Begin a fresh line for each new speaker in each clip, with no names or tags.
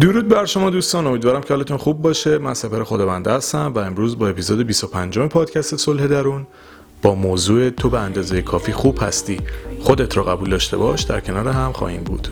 درود بر شما دوستان امیدوارم که حالتون خوب باشه. من سپر خداونده هستم و امروز با اپیزود 25 پادکست صلح درون با موضوع تو به اندازه کافی خوب هستی. خودت رو قبول داشته باش در کنار هم خواهیم بود.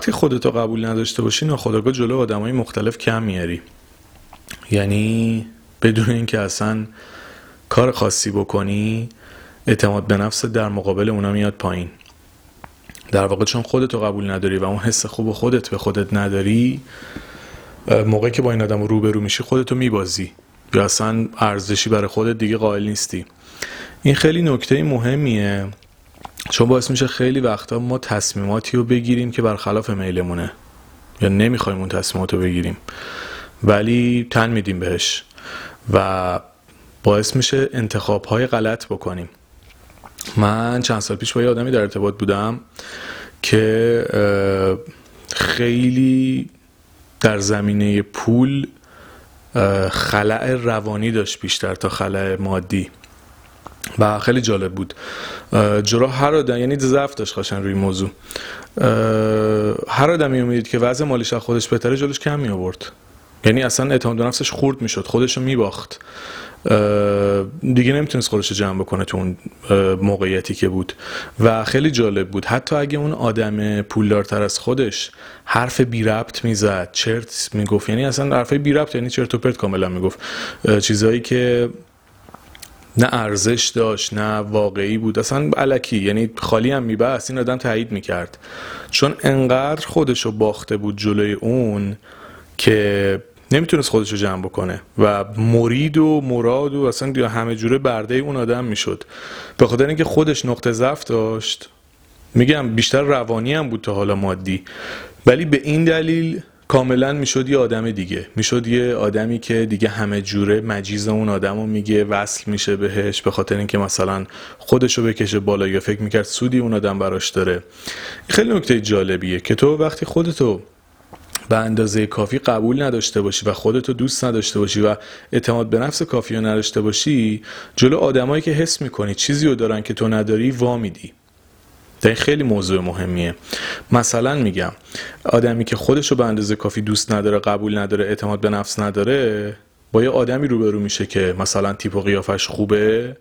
وقتی خودتو قبول نداشته باشی ناخودآگاه جلو آدمای مختلف کم میاری. یعنی بدون اینکه اصلا کار خاصی بکنی اعتماد به نفس در مقابل اونا میاد پایین. در واقع چون خودتو قبول نداری و اون حس خوب خودت به خودت نداری موقعی که با این آدم روبرو میشی خودتو میبازی. یا اصلا ارزشی برای خودت دیگه قائل نیستی. این خیلی نکته مهمیه. چون باعث میشه خیلی وقتا ما تصمیماتی رو بگیریم که برخلاف میلمونه. یا نمی‌خوایم اون تصمیمات رو بگیریم. ولی تن میدیم بهش. و باعث میشه انتخاب های غلط بکنیم. من چند سال پیش با یه آدمی در ارتباط بودم که خیلی در زمینه پول خلع روانی داشت بیشتر تا خلع مادی. و خیلی جالب بود. جرا هر آدم یعنی ضعف داشت خاشن روی موضوع. هر آدمی امیدید که وضع مالیش از خودش بهتره جلوش کم می آورد یعنی اصلا اعتماد به نفسش خورد می‌شد خودش رو میباخت. دیگه نمی‌تونست خودش رو جمع بکنه تو اون موقعیتی که بود. و خیلی جالب بود. حتی اگه اون آدم پولدارتر از خودش حرف بی ربط می‌زد چرت می‌گفت. یعنی اصلا حرف بی ربط یعنی چرت و پرت کاملا می‌گفت. چیزایی که نه ارزش داشت نه واقعی بود. اصلا علکی یعنی خالی هم میبست. این آدم تایید می‌کرد. چون انقدر خودشو باخته بود جلوی اون که نمی‌تونست خودشو جمع بکنه و مرید و مراد و اصلا همه جوره برده اون آدم می‌شد. به خاطر اینکه خودش نقطه ضعف داشت میگم بیشتر روانی هم بود تا حالا مادی. ولی به این دلیل کاملا می‌شد یه آدم دیگه. می‌شد یه آدمی که دیگه همه جوره مجیز اون آدم رو میگه وصل میشه بهش به خاطر اینکه مثلا خودشو بکشه بالا یا فکر می‌کرد سودی اون آدم براش داره. خیلی نکته جالبیه که تو وقتی خودتو به اندازه کافی قبول نداشته باشی و خودتو دوست نداشته باشی و اعتماد به نفس کافی رو نداشته باشی جلو آدمایی که حس می‌کنی چیزی رو دارن که تو نداری وامیدی این خیلی موضوع مهمیه. مثلا میگم آدمی که خودشو به اندازه کافی دوست نداره قبول نداره اعتماد به نفس نداره با یه آدمی روبرو میشه که مثلا تیپ و قیافش خوبه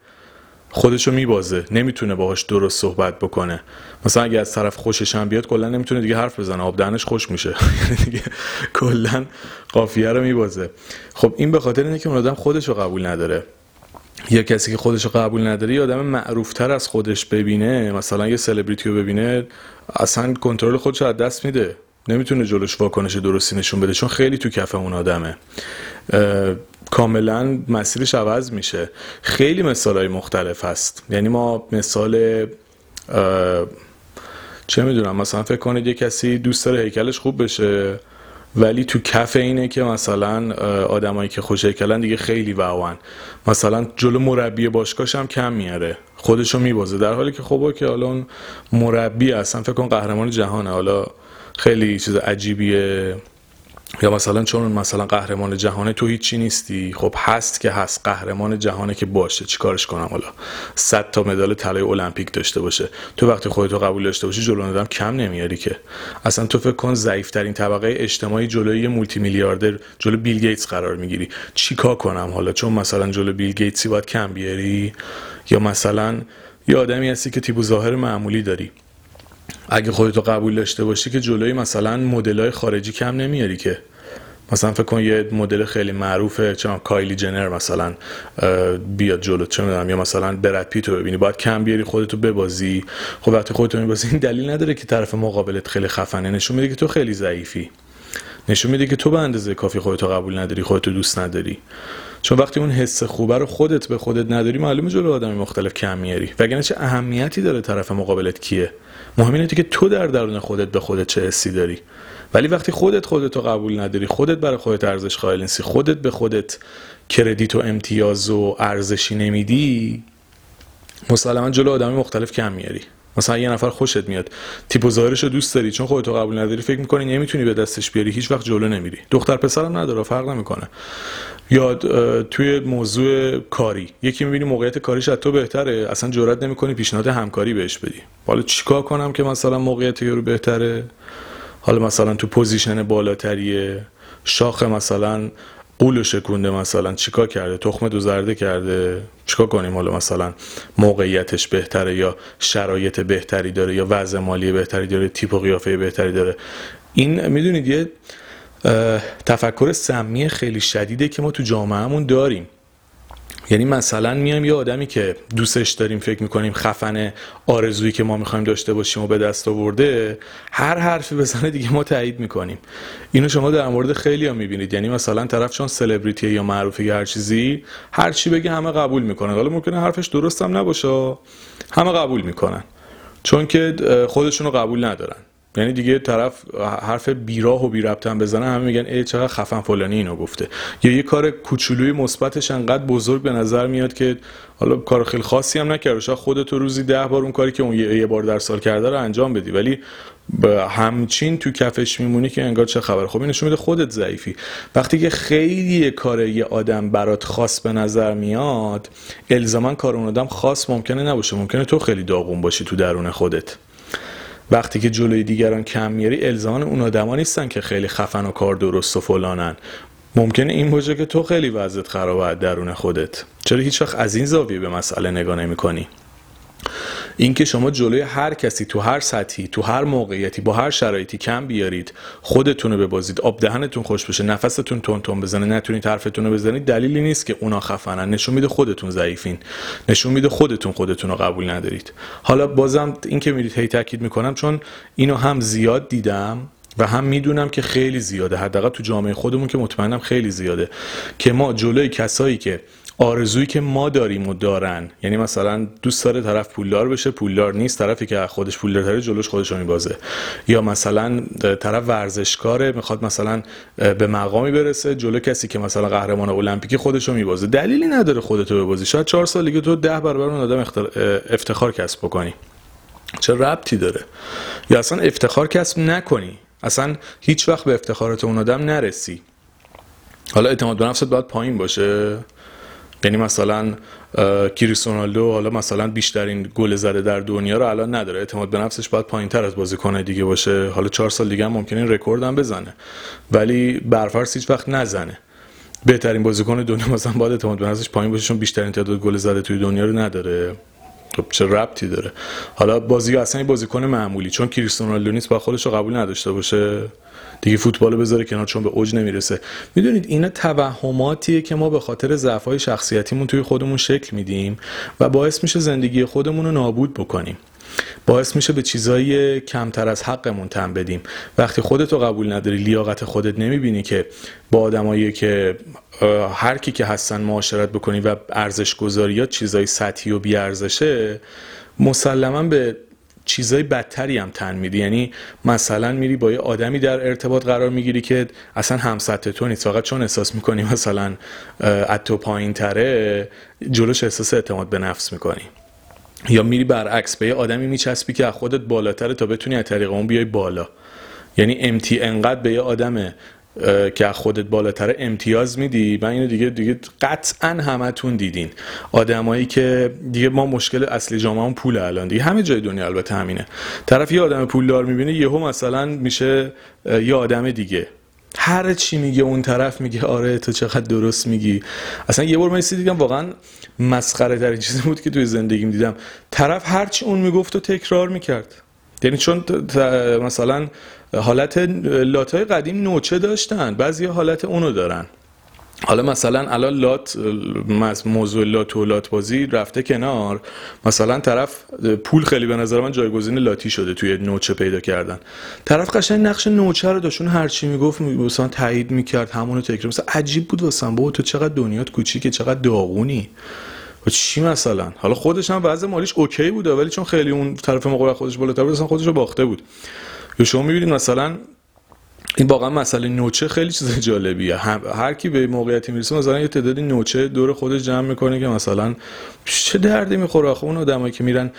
خودشو میبازه نمی‌تونه باهاش درست صحبت بکنه. مثلا اگه از طرف خوشش هم بیاد کلا نمی‌تونه دیگه حرف بزنه آب دهنش خوش میشه. یعنی دیگه کلا قافیه رو میبازه. خب این به خاطر اینه که اون آدم خودشو قبول نداره. یا کسی که خودش قبول نداره یه آدم معروفتر از خودش ببینه. مثلا یه سلبریتی رو ببینه اصلا کنترل خودش از دست میده. نمی‌تونه جلوش واکنش درستی نشون بده چون خیلی تو کف اون آدمه. کاملا مسیرش عوض میشه. خیلی مثال های مختلف هست. یعنی ما مثال چه می‌دونم مثلا فکر کنید یه کسی دوست داره هیکلش خوب بشه. ولی تو کف اینه که مثلا آدمایی که خوش کلن دیگه خیلی واوان مثلا جلو مربی باشگاهش هم کم میاره. خودشو میبازه. در حالی که خب که حالا مربی اصلا فکر کن قهرمان جهانه. حالا خیلی چیز عجیبیه. یا مثلا چون مثلا قهرمان جهانه تو هیچی نیستی خب هست که هست قهرمان جهانه که باشه چیکارش کنم حالا؟ 100 تا مدال طلای المپیک داشته باشه. تو وقتی خودتو قبول داشته باشی جلو آدم کم نمیاری که. اصلا تو فکر کن ضعیف ترین طبقه اجتماعی جلوی multi میلیاردر جلو بیل گیتس قرار می‌گیری. چیکار کنم حالا؟ چون مثلا جلو بیل گیتسی باید کم بیاری؟ یا مثلا یه آدمی هستی که تیپ ظاهر معمولی داری. اگه خودتو قبول داشته باشی که جلوی مثلا مدلای خارجی کم نمیاری که. مثلا فکر کن یه مدل خیلی معروفه چون کایلی جنر مثلا بیاد جلو چه می‌دونم یا مثلا برد پیتو ببینی. باید کم بیاری خودتو ببازی. خب وقتی خودتو میبازی این دلیل نداره که طرف مقابلت خیلی خفنه. نشون میده که تو خیلی ضعیفی. نشون میده که تو به اندازه کافی خودتو قبول نداری خودتو دوست نداری. چون وقتی اون حس خوبه رو خودت به خودت نداری معلومه جلو آدم مختلف کم میاری. وگرنه چه اهمیتی داره طرف مقابلت کیه؟ مهم اینه که تو در درون خودت به خودت چه حسی داری. ولی وقتی خودت خودت رو قبول نداری خودت برای خودت ارزش قائل نیستی خودت به خودت کردیت و امتیاز و ارزشی نمیدی مسلما جلو آدمی مختلف کم میاری. مثلا یه نفر خوشت میاد. تیپ و ظاهرش رو دوست داری چون خودت رو قبول نداری فکر می‌کنی نمی‌تونی به دستش بیاری هیچ وقت جلو نمیری. دختر پسرم نداره فرق نمی‌کنه. یا توی موضوع کاری. یکی می‌بینی موقعیت کاریش از تو بهتره اصلا جرئت نمی‌کنی پیشنهاد همکاری بهش بدی. حالا چیکار کنم که مثلا موقعیت رو بهتره؟ حالا مثلا تو position بالاتریه. شاخ مثلا غول شکونده مثلا چیکار کرده؟ تخم دو زرده کرده؟ چیکار کنیم حالا مثلا موقعیتش بهتره یا شرایط بهتری داره یا وضع مالی بهتری داره تیپ و قیافه بهتری داره؟ این می‌دونید یه تفکر سمی خیلی شدیده که ما تو جامعهمون داریم. یعنی مثلا میایم یه آدمی که دوستش داریم فکر می‌کنیم خفن آرزویی که ما می‌خوایم داشته باشیم و به دست آورده هر حرفی بزنه دیگه ما تایید می‌کنیم. اینو شما در مورد خیلی ها می‌بینید. یعنی مثلا طرف چون سلبریتی یا معروفه یا هر چیزی هر چی بگه همه قبول می‌کنن. حالا ممکنه حرفش درستم نباشه. همه قبول می‌کنن. چون که خودشونو قبول ندارن. یعنی دیگه طرف حرف بیراه و بی هم بزنه همه میگن ای چقدر خفن فلانی اینو گفته. یا یه کار کوچولوی مثبتش انقدر بزرگ به نظر میاد که حالا کار خیلی خاصی هم نکرده. شاید خودت روزی ده بار اون کاری که اون یه بار در سال کرده رو انجام بدی ولی همچین تو کفش میمونی که انگار چه خبر. خب این نشون میده خودت ضعیفی. وقتی که خیلی کار یه آدم برات خاص به نظر میاد الزاما کار اون آدم خاص ممکنه نباشه. ممکنه تو خیلی داغون باشی تو درون خودت. وقتی که جلوی دیگران کم میاری الزامان اون آدما نیستن که خیلی خفن و کار درست و فلانن. ممکنه این باشه که تو خیلی وضعت خرابه درون خودت. چرا هیچ وقت از این زاویه به مسئله نگاه نمی کنی اینکه شما جلوی هر کسی تو هر سطحی تو هر موقعیتی با هر شرایطی کم بیارید خودتون رو ببازید آب دهنتون خوش بشه نفستون تون تون بزنه نتونید حرفتون رو بزنید دلیلی نیست که اونا خفنن. نشون میده خودتون ضعیفین. نشون میده خودتون خودتون رو قبول ندارید. حالا بازم این که میرید هی تاکید می‌کنم چون اینو هم زیاد دیدم و هم می‌دونم که خیلی زیاده. حداقل تو جامعه خودمون که مطمئنم خیلی زیاده. که ما جلوی کسایی که آرزویی که ما داریم و دارن. یعنی مثلا دوست داره طرف پولدار بشه پولدار نیست طرفی که خودش پولدارتره جلوش خودش رو میبازه. یا مثلا طرف ورزشکاره می‌خواد مثلا به مقامی برسه جلو کسی که مثلا قهرمان المپیکی خودش رو میبازه. دلیلی نداره خودتو ببازی. شاید چهار سال دیگه تو ده برابر اون آدم افتخار کسب بکنی. چه ربطی داره؟ یا اصلا افتخار کسب نکنی. اصلا هیچ وقت به افتخارات اون آدم نرسی. حالا اعتماد به نفست باید پایین باشه. یعنی مثلا کریستیانو حالا مثلا بیشترین گل زده در دنیا رو الان نداره. اعتماد به نفسش باید پایین تر از بازیکن دیگه باشه. حالا چهار سال دیگه هم ممکنه رکورد هم بزنه. ولی برفرض هیچ وقت نزنه. بهترین بازیکن دنیا مثلا باید اعتماد به نفسش پایین باشه چون بیشترین تعداد گل زده توی دنیا رو نداره. خب چه ربطی داره؟ حالا بازی اصلا بازیکن معمولی چون کریستیانو رونالدو نیست با خودش رو قبول نداشته باشه. دیگه فوتبال بذاره کنار چون به اوج نمی‌رسه. می‌دونید اینا توهماتیه که ما به خاطر ضعف‌های شخصیتیمون توی خودمون شکل میدیم و باعث میشه زندگی خودمون رو نابود بکنیم. باعث میشه به چیزایی کمتر از حقمون تن بدیم. وقتی خودتو قبول نداری لیاقت خودت نمی‌بینی که با آدمایی که هر کی که هستن معاشرت بکنی و ارزش گذاریات چیزای سطحی و بیارزشه مسلما به چیزای بدتری هم تن میدی. یعنی مثلا میری با یه آدمی در ارتباط قرار می‌گیری که اصلا هم تو نیست. فقط چون احساس می‌کنی مثلا از تو پایین تره جلوش احساس اعتماد به نفس می‌کنی. یا میری برعکس به یه آدمی میچسبی که خودت بالاتره تا بتونی از طریق اون بیای بالا. یعنی امتی انقدر به یه آدم که خودت بالاتر امتیاز میدی؟ من اینو دیگه دیگه قطعا همتون دیدین. آدمایی که دیگه ما مشکل اصلی جامعه پول الان دیگه. همه جای دنیا البته همینه. طرف یه آدم پولدار می‌بینه یهو مثلا میشه یه آدم دیگه. هر چی میگه اون طرف میگه آره تو چقدر درست میگی. اصلا یه بار من دیدم واقعا مسخره ترین چیزی بود که توی زندگیم دیدم. طرف هر چی اون می‌گفت و تکرار می‌کرد. یعنی چون مثلا حالت لاتای قدیم نوچه داشتن. بعضی حالت اونو دارن. حالا مثلا الان لات موضوع لات و لات بازی رفته کنار. مثلا طرف پول خیلی به نظر من جایگزین لاتی شده توی نوچه پیدا کردن. طرف قشنگ نقش نوچه رو داشت. هر چی می‌گفت مثلا تایید می‌کرد همونو تکرار مثلا عجیب بود واسم. بابا تو چقدر دنیات کوچیکه چقدر داغونی. و چی مثلا؟ حالا خودش هم وضع مالیش اوکی بوده ولی چون خیلی اون طرف مقابل خودش بالاتر بود خودش رو باخته بود. یا شما می‌بینید مثلا این واقعا مسئله نوچه خیلی چیز جالبیه. هر کی به موقعیتی می‌رسه مثلا یه تعدادی نوچه دور خودش جمع می‌کنه که مثلا چه دردی می‌خوره آخه؟ اون آدمایی که میرن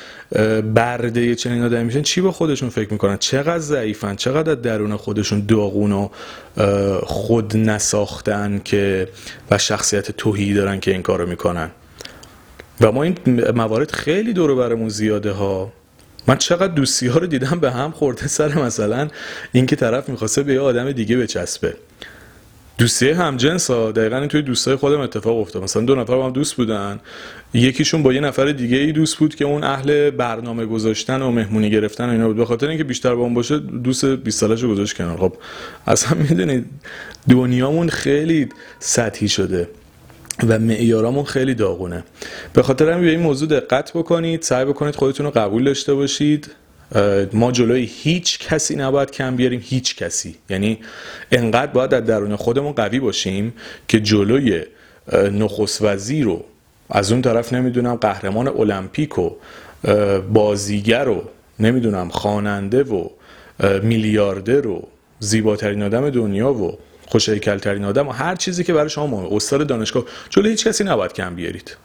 برده چنین آدمی میشن چی به خودشون فکر می‌کنن؟ چقدر ضعیفن چقدر درون خودشون داغون و خود نساختن که و شخصیت توهی دارن که این کارو می‌کنن. و ما این موارد خیلی دور برمون زیاده ها. من چقدر دوستی ها رو دیدم به هم خورده سر مثلا اینکه طرف می‌خواسته به یه آدم دیگه بچسبه. دوستی همجنس ها دقیقا این توی دوستای خودم اتفاق افتاد. مثلا دو نفر با هم دوست بودن. یکیشون با یه نفر دیگه ای دوست بود که اون اهل برنامه گذاشتن و مهمونی گرفتن و اینا بود. به خاطر اینکه بیشتر با اون باشه دوست 20 سالش رو گذاشت کنار. خب اصلا می‌دونید دنیامون خیلی سطحی شده. و معیارامون خیلی داغونه. به خاطر همین به این موضوع دقت بکنید سعی بکنید خودتون رو قبول داشته باشید. ما جلوی هیچ کسی نباید کم بیاریم هیچ کسی. یعنی انقدر باید در درون خودمون قوی باشیم که جلوی نخست وزیر رو از اون طرف نمی‌دونم قهرمان المپیک و بازیگر و نمی‌دونم خواننده و میلیاردر و زیباترین آدم دنیا و خوش ترین آدم و هر چیزی که برای شما مهمه. استاد دانشگاه جلو هیچ کسی نباید کم بیارید.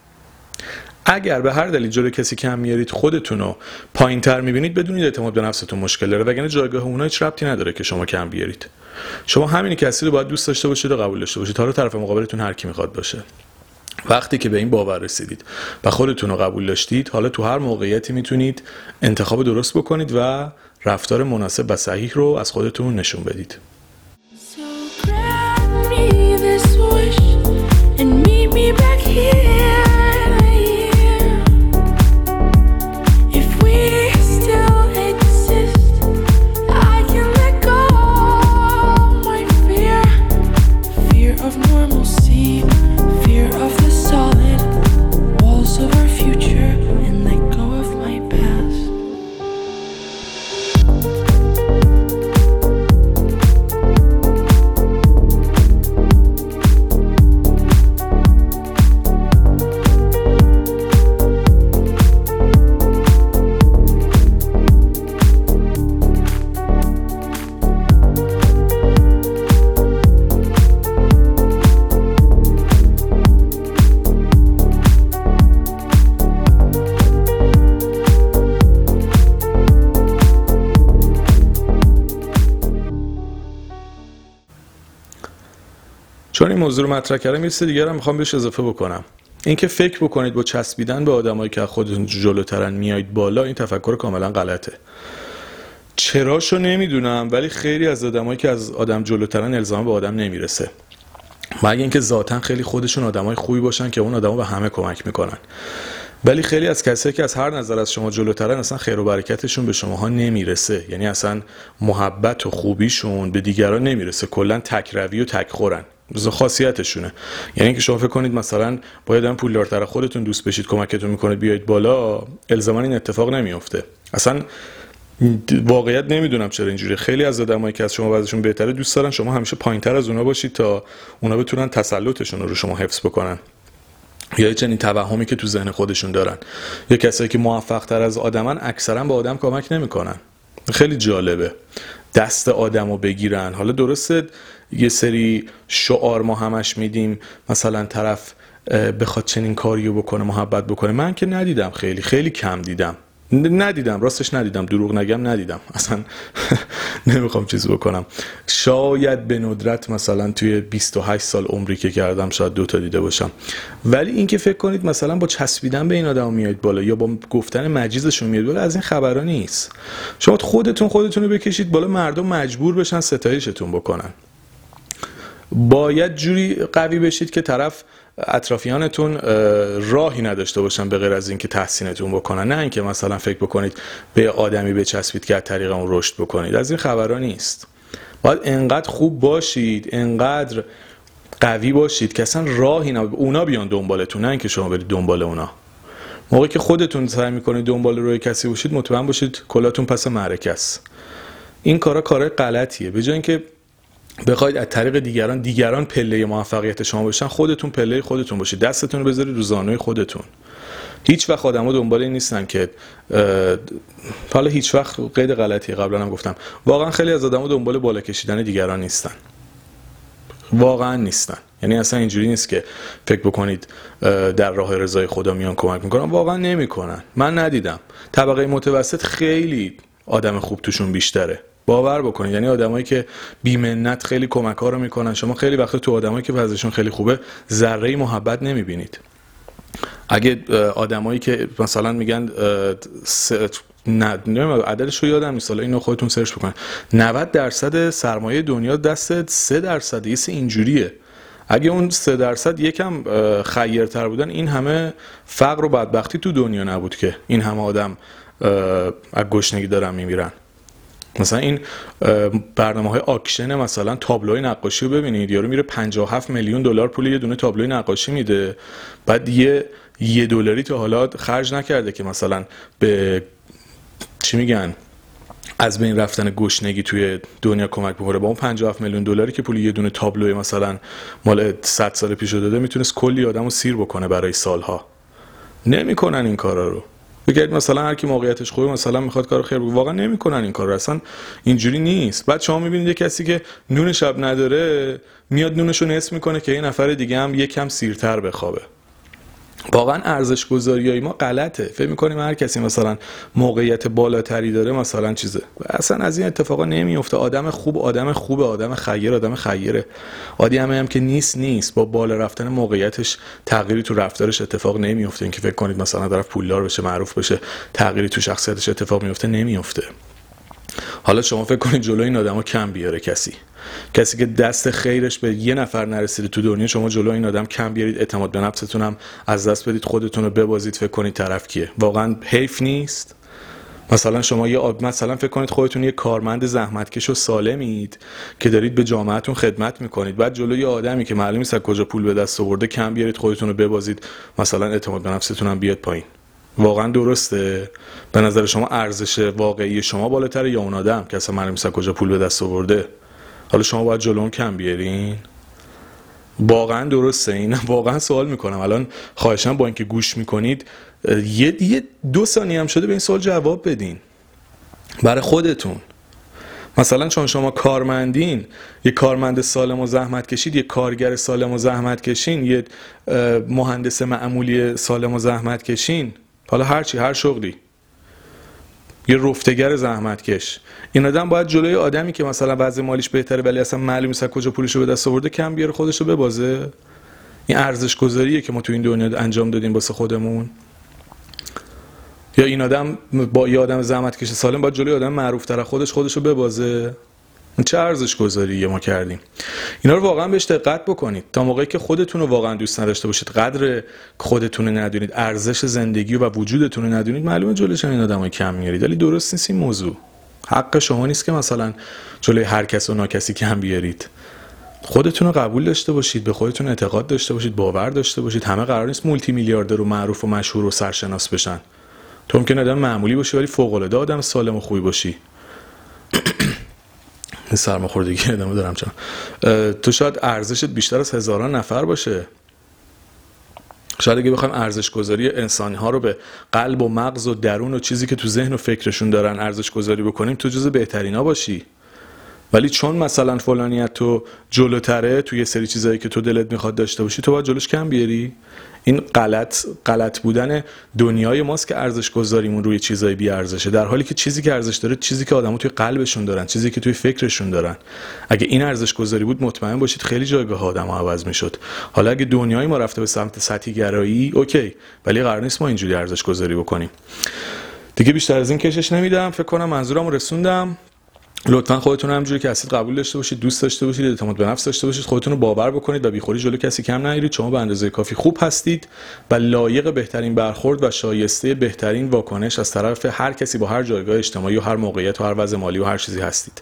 اگر به هر دلیل جلو کسی کم میارید خودتون رو پایین تر می‌بینید بدونید اعتماد به نفستون مشکل داره. وگرنه جایگاه اونها هیچ ربطی نداره که شما کم بیارید. شما همین کسی رو باید دوست داشته باشید و قبول داشته باشید. تا طرف مقابلتون هر کی می‌خواد باشه. وقتی که به این باور رسیدید و خودتون رو قبول داشتید حالا تو هر موقعیتی می‌تونید انتخاب درست بکنید و رفتار مناسب و صحیح رو از خودتون نشون بدید. موضوع رو مطرح کردم یه سری دیگه رو می‌خوام بهش اضافه بکنم. اینکه فکر بکنید با چسبیدن به آدمایی که خودتون جلوترن میایید بالا این تفکر کاملا غلطه. چراشو نمی‌دونم ولی خیلی از آدمایی که از آدم جلوترن الزام به آدم نمی‌رسه. مگه اینکه ذاتا خیلی خودشون آدمای خوبی باشن که اون آدما به همه کمک می‌کنن. ولی خیلی از کسایی که از هر نظر از شما جلوترن اصلا خیر و برکتشون به شماها نمی‌رسه. یعنی اصلا محبت و خوبیشون به دیگران نمی‌رسه. کلا تکروی و تکخورن. خاصیتشونه. یعنی که شما فکر کنید مثلا باید هم پولدارتر خودتون دوست بشید کمکتون می‌کنه بیاید بالا الزاما این اتفاق نمیافته. اصلا واقعیت نمی‌دونم چرا اینجوری خیلی از آدمایی که از شما وضعشون بهتره دوست دارن شما همیشه پایینتر از اونا باشید تا اونا بتونن تسلطشون رو, رو شما حفظ بکنن. یا چنین توهمی که تو ذهن خودشون دارن. یا کسایی که موفق تر از آدمن اکثرا به آدم کمک نمی‌کنن. خیلی جالبه. دست آدم رو بگیرن. حالا درسته یه سری شعار ما همش میدیم مثلا طرف بخواد چنین کاریو بکنه محبت بکنه. من که ندیدم خیلی خیلی کم دیدم. ندیدم راستش ندیدم دروغ نگم ندیدم. اصلا نمی‌خوام چیز بکنم. شاید به ندرت مثلا توی 28 سال عمری که کردم شاید دو تا دیده باشم. ولی اینکه فکر کنید مثلا با چسبیدن به این آدم میاد بالا یا با گفتن مجیزشون میاد بالا از این خبرها نیست. شما خودتون خودتون رو بکشید بالا مردم مجبور بشن ستایشتون بکنن. باید جوری قوی بشید که طرف اطرافیانتون راهی نداشته باشن به غیر از اینکه تحسینتون بکنن. نه اینکه مثلا فکر بکنید به آدمی بچسبید که از طریق اون رشد بکنید. از این خبرها نیست. باید انقدر خوب باشید انقدر قوی باشید که اصلا راهی نه اونا بیان دنبالتون نه اینکه شما برید دنبال اونا. موقعی که خودتون سعی می‌کنید دنبال روی کسی باشید مطمئن باشید کلاتون پس معرکه است این کارا کارای غلطیه. به جای اینکه بخواید از طریق دیگران دیگران پله موفقیت شما باشن خودتون پله خودتون باشید. دستتون رو بذارید رو زانوی خودتون. هیچ وقت آدما دنبال این نیستن که حالا هیچ وقت قید غلطی قبلا هم گفتم. واقعا خیلی از آدما دنبال بالا کشیدن دیگران نیستن. واقعا نیستن. یعنی اصلا اینجوری نیست که فکر بکنید در راه رضای خدا میان کمک می‌کنن. واقعا نمی‌کنن. من ندیدم. طبقه متوسط خیلی آدم خوب توشون بیشتره. باور بکنید. یعنی آدمایی که بیمنت خیلی کمک ها رو می‌کنن. شما خیلی وقت تو آدمایی که وضعشون خیلی خوبه ذره محبت نمی‌بینید. اگه آدمایی که مثلا میگن نه عددش رو یادم نیست. اینو خودتون سرچ بکنید. 90 درصد سرمایه دنیا دست 3 درصد. یه اینجوریه. اگه اون 3 درصد یکم خیرتر بودن این همه فقر و بدبختی تو دنیا نبود که. این همه آدم از گشنگی دارن میمیرن. مثلا این برنامه های آکشن مثلا تابلوی نقاشی رو ببینید یارو میره 57 میلیون دلار پول یه دونه تابلوی نقاشی میده. بعد یه یه دلاری تا حالا خرج نکرده که مثلا به چی میگن از بین رفتن گشنگی توی دنیا کمک بکنه. با اون 57 میلیون دلاری که پول یه دونه تابلوی مثلا مال 100 سال پیش داده می‌تونست کلی آدمو سیر بکنه برای سالها. نمی‌کنن این کارا رو. بگید مثلا هر کی موقعیتش خوبه مثلا می‌خواد کار خیر واقعا نمی‌کنن این کار اصلا اینجوری نیست. بعد شما می‌بینید یه کسی که نون شب نداره میاد نونشو نصف می‌کنه که این نفر دیگه هم یکم سیرتر بخوابه. واقعا ارزش گذاری ما غلطه. فکر می‌کنیم هر کسی مثلا موقعیت بالاتری داره مثلا چیزه. اصلا از این اتفاقا نمیفته آدم خوب آدم خوب آدم خیر آدم خیره. آدم هم که نیست نیست. با بالا رفتن موقعیتش تغییری تو رفتارش اتفاق نمیفته اینکه فکر کنید مثلا طرف پولدار بشه معروف بشه تغییری تو شخصیتش اتفاق میفته نمیفته حالا شما فکر کنید جلوی این آدمو کم بیاره کسی. کسی که دست خیرش به یه نفر نرسیده تو دنیا شما جلو این آدم کم بیارید اعتماد به نفستون هم از دست بدید خودتون رو ببازید فکر کنید طرف کیه. واقعا حیف نیست. مثلا شما یه مثلا فکر کنید خودتون یه کارمند زحمتکش و سالمید که دارید به جامعتون خدمت می‌کنید. بعد جلوی آدمی که معلوم نیست از کجا پول به دست آورده کم بیارید خودتون رو ببازید. مثلا اعتماد به نفستون هم بیاد پایین. واقعا درسته؟ به نظر شما ارزش واقعی شما بالاتر یا اون آدم که اصلا معلوم کجا پول به دست آورده؟ حالا شما باید جلوم کم بیارین. واقعا درسته. این واقعا سوال می‌کنم. الان خواهشم با اینکه گوش می‌کنید یه, یه دو ثانیه هم شده به این سوال جواب بدین. برای خودتون. مثلا چون شما کارمندین یه کارمند سالم و زحمت کشید یه کارگر سالم و زحمت کشین یه مهندس معمولی سالم و زحمت کشین. حالا هرچی هر شغلی. یه رفتگر زحمتکش. این آدم باید جلوی آدمی که مثلا وضع مالیش بهتره ولی اصلا معلوم نیست کجا پولشو به دست آورده کم بیاره خودش رو ببازه. این ارزش گذاریه که ما تو این دنیا انجام دادیم واسه خودمون. یا این آدم با یه آدم زحمتکش سالم باید جلوی آدم معروف تر خودش خودش رو ببازه. چه ارزش گذاری ما کردیم. اینا رو واقعا بهش دقت بکنید. تا موقعی که خودتون رو واقعا دوست نداشته باشید قدر خودتون رو ندونید ارزش زندگی و وجودتون رو ندونید معلومه جلوش این آدمای کم میارید. ولی درست نیست این موضوع. حق شما نیست که مثلا جلوی هر کس و ناکسی کم بیارید. خودتون رو قبول داشته باشید به خودتون اعتقاد داشته باشید باور داشته باشید. همه قرار نیست مولتی میلیاردر و معروف و مشهور و سرشناس بشن. تو ممکن آدم معمولی باشی ولی فوق العاده آدم سالم و خوبی باشی. سرماخوردگی ادامه دارم چون تو شاید ارزشت بیشتر از هزاران نفر باشه. شاید اگه بخوایم ارزش گذاری انسانی ها رو به قلب و مغز و درون و چیزی که تو ذهن و فکرشون دارن ارزش گذاری بکنیم تو جز بهترین ها باشی. ولی چون مثلا فلانیت تو جلوتره توی یه سری چیزایی که تو دلت می‌خواد داشته باشی تو باید جلوش کم بیاری؟ این غلط غلط بودن دنیای ماست که ارزش گذاریمون روی چیزای بی ارزشه. در حالی که چیزی که ارزش داره چیزی که آدمو توی قلبشون دارن چیزی که توی فکرشون دارن. اگه این ارزش گذاری بود مطمئن باشید خیلی جایگاه آدم عوض می‌شد. حالا اگه دنیای ما رفته به سمت سطحی گرایی اوکی. ولی قرار نیست ما اینجوری ارزش گذاری بکنیم. دیگه بیشتر از این کشش نمیدم. فکر کنم منظورم رسوندم. لطفا خودتون همجوری که هستید قبول داشته باشید دوست داشته باشید اعتماد به نفس داشته باشید خودتون رو باور بکنید و بیخوری جلو کسی کم نگیرید. شما به اندازه کافی خوب هستید و لایق بهترین برخورد و شایسته بهترین واکنش از طرف هر کسی با هر جایگاه اجتماعی و هر موقعیت و هر وضع مالی و هر چیزی هستید.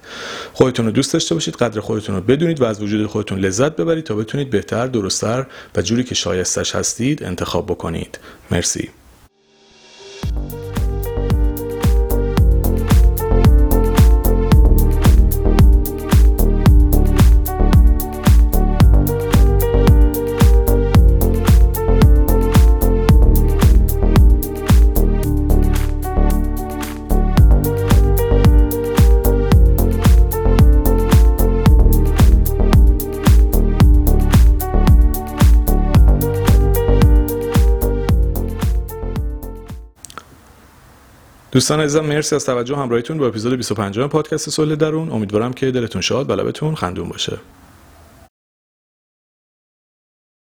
خودتون رو دوست داشته باشید قدر خودتون رو بدونید و از وجود خودتون لذت ببرید تا بتونید بهتر درستتر و جوری که شایستش هستید انتخاب بکنید. مرسی. دوستان عزیزم مرسی از توجه همراهیتون با اپیزود 25 پادکست صلح درون. امیدوارم که دلتون شاد و لبتون خندون باشه.